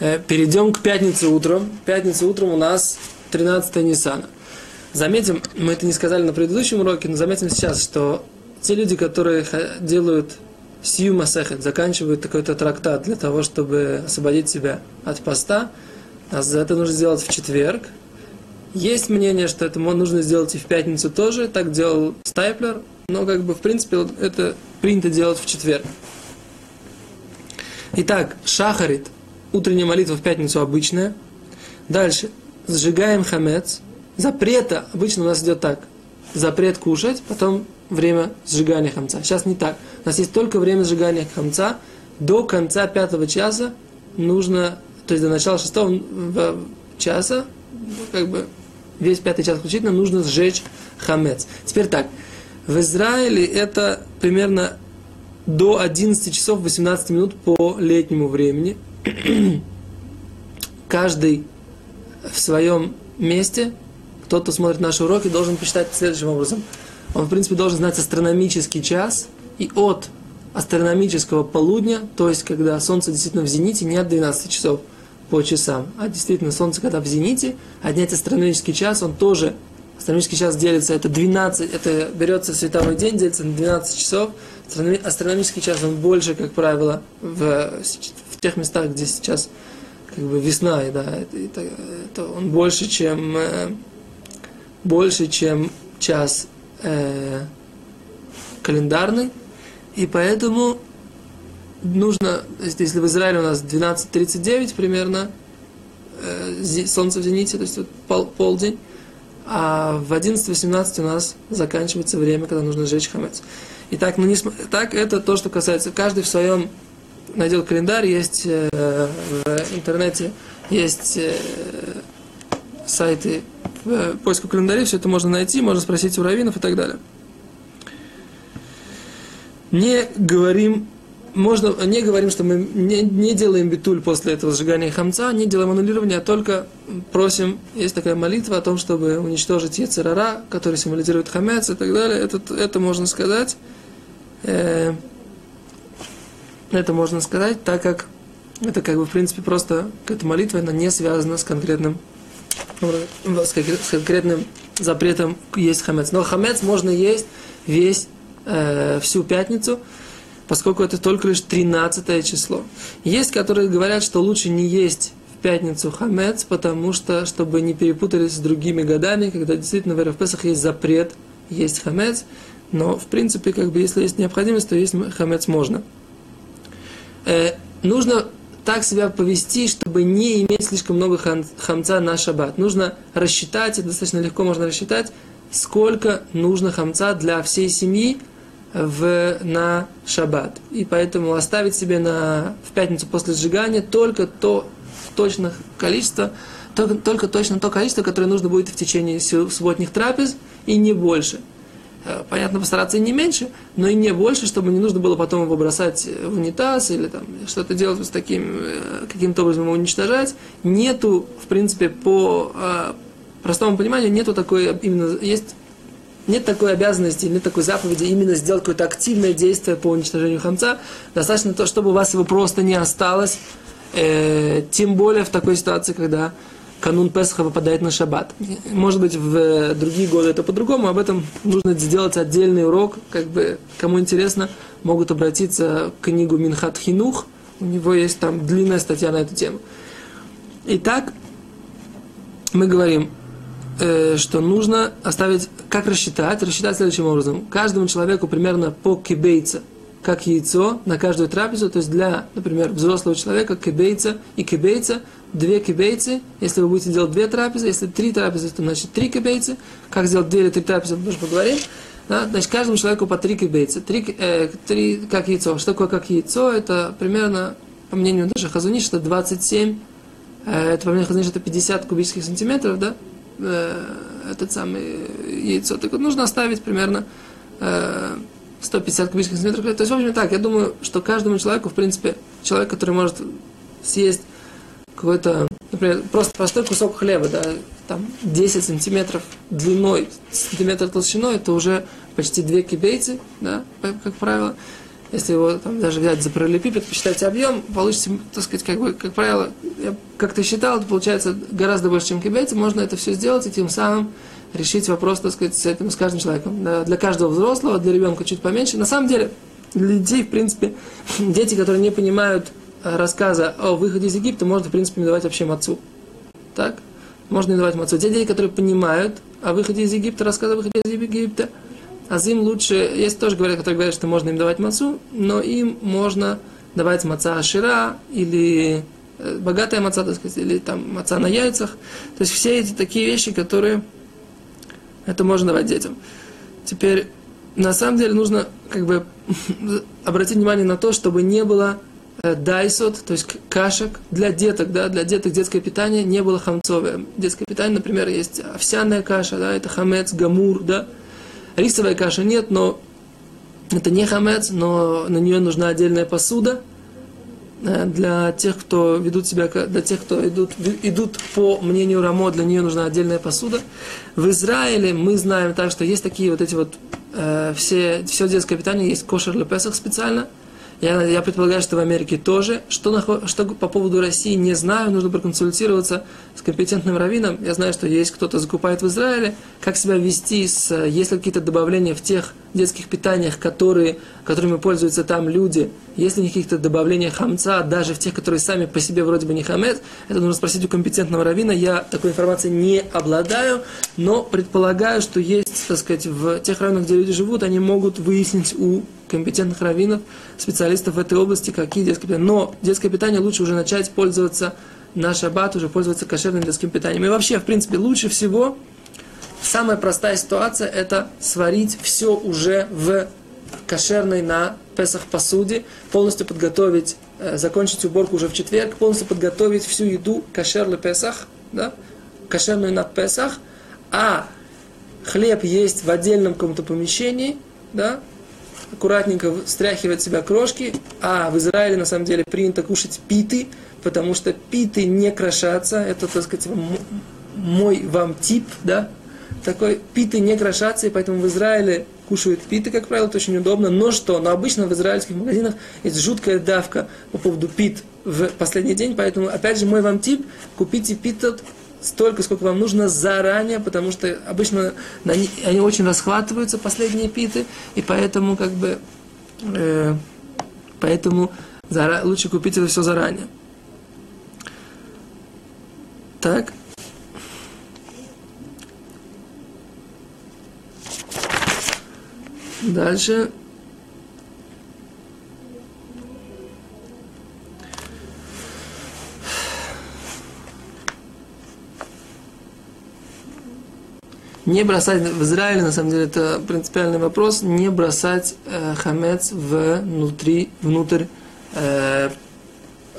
Э, перейдем к пятнице утром. Пятница утром у нас 13 Ниссана. Заметим, мы это не сказали на предыдущем уроке, но заметим сейчас, что те люди, которые делают сию масехет, заканчивают какой-то трактат для того, чтобы освободить себя от поста, а это нужно сделать в четверг. Есть мнение, что это нужно сделать и в пятницу тоже, так делал Стайплер, но как бы в принципе это принято делать в четверг. Итак, шахарит, утренняя молитва в пятницу обычная. Дальше, сжигаем хамец. Запрета обычно у нас идет так. Запрет кушать, потом время сжигания хамца. Сейчас не так. У нас есть только время сжигания хамца. До конца пятого часа нужно, то есть до начала шестого часа, как бы весь пятый час включительно, нужно сжечь хамец. Теперь так. В Израиле это примерно до 11 часов 18 минут по летнему времени. Каждый в своем месте, кто-то смотрит наши уроки, должен посчитать следующим образом. Он, в принципе, должен знать астрономический час, и от астрономического полудня, то есть когда солнце действительно в зените, не от 12 часов по часам, а действительно солнце когда в зените, отнять астрономический час, он тоже, астрономический час делится, это 12, это берется световой день, делится на 12 часов, астрономический час, он больше, как правило, в тех местах, где сейчас как бы весна, да, это, это, это он больше, чем э, больше, чем час э, календарный, и поэтому нужно, если в Израиле у нас 12.39 примерно, э, солнце в зените, то есть вот пол, полдень, а в 11.18 у нас заканчивается время, когда нужно сжечь хамец. Итак, ну, не, так это то, что касается, каждый в своем найдет календарь, есть э, в интернете, есть э, сайты в поиску календарей, все это можно найти, можно спросить у раввинов и так далее. Не говорим, можно, не говорим, что мы не, не делаем битуль после этого сжигания хамца, не делаем аннулирование, а только просим, есть такая молитва о том, чтобы уничтожить Ецерара, который символизирует хамец и так далее. Это, это можно сказать. Э, это можно сказать, так как это как бы в принципе просто эта молитва, она не связана с конкретным с конкретным запретом есть хамец. Но хамец можно есть весь, э, всю пятницу, поскольку это только лишь 13 число. Есть, которые говорят, что лучше не есть в пятницу хамец, потому что, чтобы не перепутались с другими годами, когда действительно в Песах есть запрет есть хамец, но, в принципе, как бы, если есть необходимость, то есть хамец можно. Э, нужно так себя повести, чтобы не иметь слишком много хамца на шаббат. Нужно рассчитать, это достаточно легко можно рассчитать, сколько нужно хамца для всей семьи в, на шаббат. И поэтому оставить себе на, в пятницу после сжигания только то точное количество, только, только точно то количество, которое нужно будет в течение субботних трапез, и не больше – понятно, постараться и не меньше, но и не больше, чтобы не нужно было потом его бросать в унитаз или там что-то делать с таким, э, каким-то образом его уничтожать. Нету, в принципе, по э, простому пониманию, нету такой, именно, есть нет такой обязанности, нет такой заповеди именно сделать какое-то активное действие по уничтожению хамца. Достаточно то, чтобы у вас его просто не осталось, э, тем более в такой ситуации, когда канун Песха выпадает на шаббат. Может быть, в э, другие годы это по-другому, об этом нужно сделать отдельный урок, как бы, кому интересно, могут обратиться к книгу Минхат Хинух, у него есть там длинная статья на эту тему. Итак, мы говорим, э, что нужно оставить, как рассчитать, рассчитать следующим образом. Каждому человеку примерно по кибейца, как яйцо на каждую трапезу, то есть для, например, взрослого человека кибейца и кибейца две кибейцы, если вы будете делать две трапезы, если три трапезы, то значит три кибейцы. Как сделать две или три трапезы, мы тоже поговорим. Да? Значит, каждому человеку по три кибейцы. Три, э, три как яйцо. Что такое как яйцо? Это примерно, по мнению даже Хазуниш, это 27, э, это по мнению Хазуниш, это 50 кубических сантиметров, да? Э, этот самый яйцо. Так вот, нужно оставить примерно э, 150 кубических сантиметров. То есть, в общем, так, я думаю, что каждому человеку, в принципе, человек, который может съесть какой-то, например, просто простой кусок хлеба, да, там 10 сантиметров длиной, сантиметр толщиной, это уже почти две кибейцы, да, как правило. если его там, даже взять за параллелепипед, посчитать объем, получится, так сказать, как бы, как правило, я как-то считал, это получается гораздо больше, чем кибейцы, можно это все сделать и тем самым решить вопрос, так сказать, с этим, с каждым человеком. Для каждого взрослого, для ребенка чуть поменьше. На самом деле, для детей, в принципе, дети, которые не понимают э, рассказа о выходе из Египта, можно, в принципе, не давать вообще мацу. Так? Можно не давать мацу. Те дети, которые понимают о выходе из Египта, рассказа о выходе из Египта, а им лучше, есть тоже говорят, которые говорят, что можно им давать мацу, но им можно давать маца ашира или э, богатая маца, так сказать, или там маца на яйцах. То есть все эти такие вещи, которые это можно давать детям. Теперь, на самом деле, нужно как бы обратить внимание на то, чтобы не было э, дайсот, то есть кашек для деток, да, для деток детское питание не было хамцовое. Детское питание, например, есть овсяная каша, да, это хамец, гамур, да. Рисовая каша нет, но это не хамец, но на нее нужна отдельная посуда – для тех, кто ведут себя, для тех, кто идут, идут по мнению Рамо, для нее нужна отдельная посуда. В Израиле мы знаем так, что есть такие вот эти вот э, все, все детское питание, есть кошер лепесах специально – я, я предполагаю, что в Америке тоже. Что, что по поводу России не знаю, нужно проконсультироваться с компетентным раввином. Я знаю, что есть кто-то закупает в Израиле. Как себя вести, с, есть ли какие-то добавления в тех детских питаниях, которые, которыми пользуются там люди. Есть ли какие-то добавления хамца, даже в тех, которые сами по себе вроде бы не хамец. Это нужно спросить у компетентного раввина. Я такой информацией не обладаю, но предполагаю, что есть, так сказать, в тех районах, где люди живут, они могут выяснить у компетентных раввинов, специалистов в этой области, какие детские питания. Но детское питание лучше уже начать пользоваться на шаббат, уже пользоваться кошерным детским питанием. И вообще, в принципе, лучше всего, самая простая ситуация, это сварить все уже в кошерной на Песах посуде, полностью подготовить, э, закончить уборку уже в четверг, полностью подготовить всю еду кошер Песах, да, кошерную на Песах, а хлеб есть в отдельном каком-то помещении, да, аккуратненько стряхивать себя крошки, а в Израиле на самом деле принято кушать питы, потому что питы не крошатся, это, так сказать, мой вам тип, да, такой питы не крошатся, и поэтому в Израиле кушают питы, как правило, это очень удобно, но что, но обычно в израильских магазинах есть жуткая давка по поводу пит в последний день, поэтому, опять же, мой вам тип, купите питот столько, сколько вам нужно заранее, потому что обычно они, они очень расхватываются, последние питы, и поэтому как бы э, поэтому зара, лучше купить это все заранее. Так. Дальше. Не бросать в Израиле, на самом деле, это принципиальный вопрос, не бросать э, хамец внутри, внутрь э,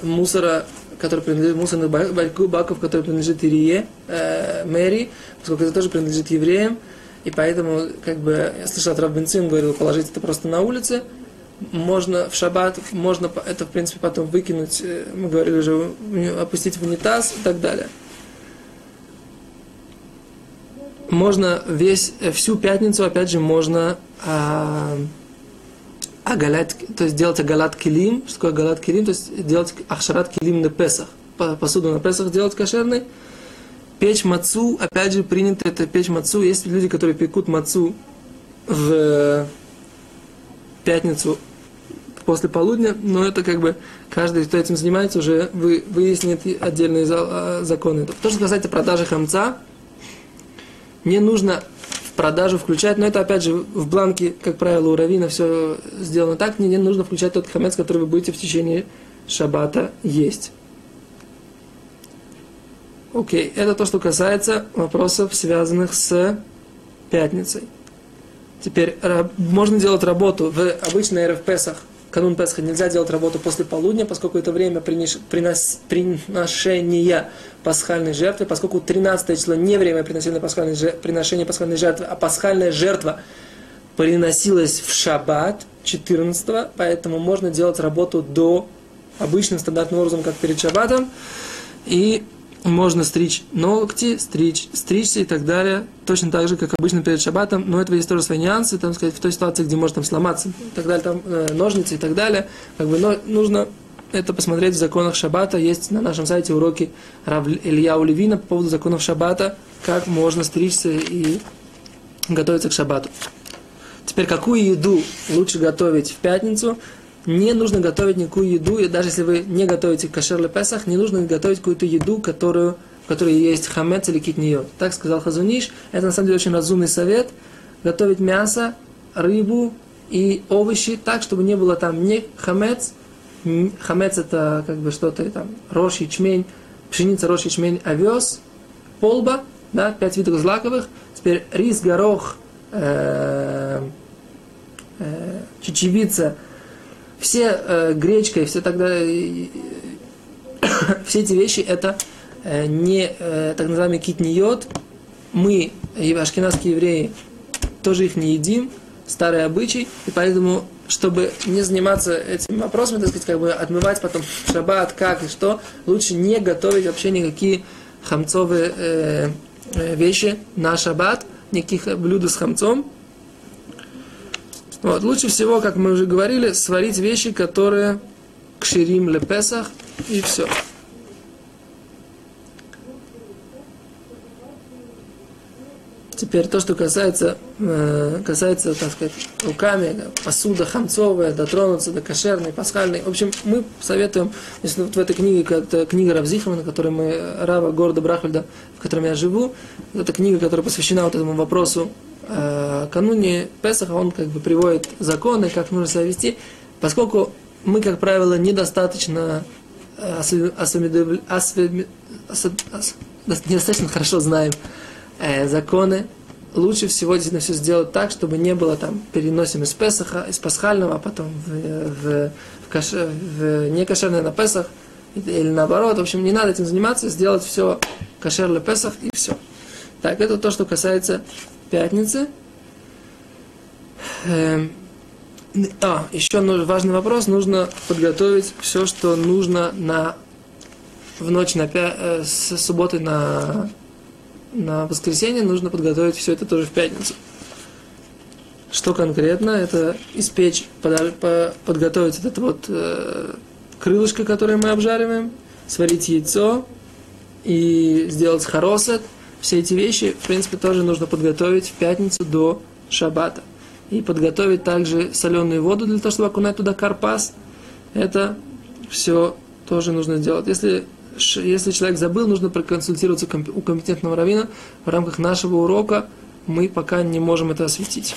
мусора, который принадлежит, мусорных баков, который принадлежит Ирие, э, Мэри, поскольку это тоже принадлежит евреям, и поэтому, как бы, я слышал, от Равбенцин говорил, положить это просто на улице, можно в шаббат, можно это, в принципе, потом выкинуть, э, мы говорили уже, опустить в унитаз и так далее можно весь, э, всю пятницу, опять же, можно а, агалят, то есть делать агалат килим. Что такое агалат килим? То есть делать ахшарат килим на Песах. Посуду на Песах делать кошерной. Печь мацу, опять же, принято это печь мацу. Есть люди, которые пекут мацу в пятницу после полудня, но это как бы каждый, кто этим занимается, уже вы, выяснит отдельные а, законы. То, что касается продажи хамца, не нужно в продажу включать, но это опять же в бланке, как правило, у Равина все сделано так, не, не нужно включать тот хамец, который вы будете в течение шаббата есть. Окей, это то, что касается вопросов, связанных с пятницей. Теперь можно делать работу в обычной РФ Песах – канун Песха нельзя делать работу после полудня, поскольку это время принос, принос, приношения пасхальной жертвы, поскольку 13 число не время приношения пасхальной, приношения пасхальной жертвы, а пасхальная жертва приносилась в шаббат 14 поэтому можно делать работу до обычным стандартным образом, как перед шаббатом. И можно стричь ногти, стричь, стричься и так далее, точно так же, как обычно перед шаббатом, но это есть тоже свои нюансы, там сказать, в той ситуации, где может там сломаться, и так далее, там э, ножницы и так далее, как бы, но нужно это посмотреть в законах шаббата, есть на нашем сайте уроки Рав Илья Улевина по поводу законов шаббата, как можно стричься и готовиться к шаббату. Теперь, какую еду лучше готовить в пятницу? Не нужно готовить никакую еду, и даже если вы не готовите кашер или песах, не нужно готовить какую-то еду, которую, в которой есть хамец или китниот. Так сказал Хазуниш. Это на самом деле очень разумный совет. Готовить мясо, рыбу и овощи так, чтобы не было там ни хамец, хамец это как бы что-то там, рожь, ячмень, пшеница, рожь, ячмень, овес, полба, да, пять видов злаковых, теперь рис, горох, э, э, чечевица, все э, гречка и все тогда э, все эти вещи это э, не э, так называемый китниот. Мы, ашкенадские евреи, тоже их не едим, старый обычай, и поэтому, чтобы не заниматься этими вопросами, так сказать, как бы отмывать потом шаббат, как и что, лучше не готовить вообще никакие хамцовые э, э вещи на шаббат, никаких блюд с хамцом, вот, лучше всего, как мы уже говорили, сварить вещи, которые кширим лепесах, и все. Теперь то, что касается, э, касается, так сказать, руками, посуда хамцовая, дотронуться до кошерной, пасхальной. В общем, мы советуем, если вот в этой книге, это книга Равзихмана, которой мы, Рава города Брахальда, в котором я живу, это книга, которая посвящена вот этому вопросу э, кануне Песаха он как бы приводит законы, как нужно себя вести, поскольку мы, как правило, недостаточно э, недостаточно хорошо знаем э, законы, лучше всего действительно все сделать так, чтобы не было там переносим из Песаха, из пасхального, а потом в, в, в, в некошерное на Песах, или наоборот. В общем, не надо этим заниматься, сделать все кошер для Песах и все. Так, это то, что касается пятницы. Эм, а, еще важный вопрос. Нужно подготовить все, что нужно на, в ночь на, э, с субботы на, на воскресенье. Нужно подготовить все это тоже в пятницу. Что конкретно? Это испечь, подготовить этот вот э, крылышко, которое мы обжариваем, сварить яйцо и сделать хоросет – все эти вещи, в принципе, тоже нужно подготовить в пятницу до шаббата. И подготовить также соленую воду для того, чтобы окунать туда карпас. Это все тоже нужно сделать. Если, если человек забыл, нужно проконсультироваться у компетентного равина. В рамках нашего урока мы пока не можем это осветить.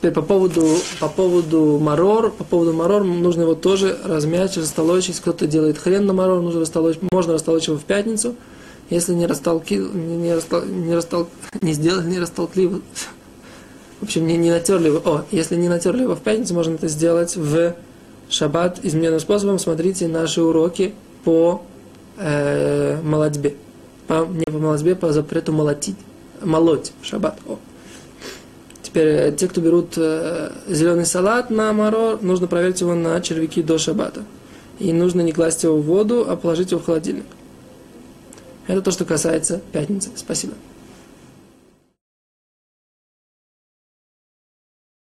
Теперь по поводу, по поводу марор, по поводу марор нужно его тоже размять, растолочь. Если кто-то делает хрен на марор, нужно растолочь, можно растолочь его в пятницу. Если не растолки, не, растол, не, растол, не сделали, не растолкли, в общем, не, не натерли его, о, если не натерли его в пятницу, можно это сделать в шаббат измененным способом. Смотрите наши уроки по э, молодьбе. По, не по молодьбе, по запрету молотить, молоть в шаббат. О. Теперь э, те, кто берут э, зеленый салат на марор, нужно проверить его на червяки до шабата. И нужно не класть его в воду, а положить его в холодильник. Это то, что касается пятницы. Спасибо.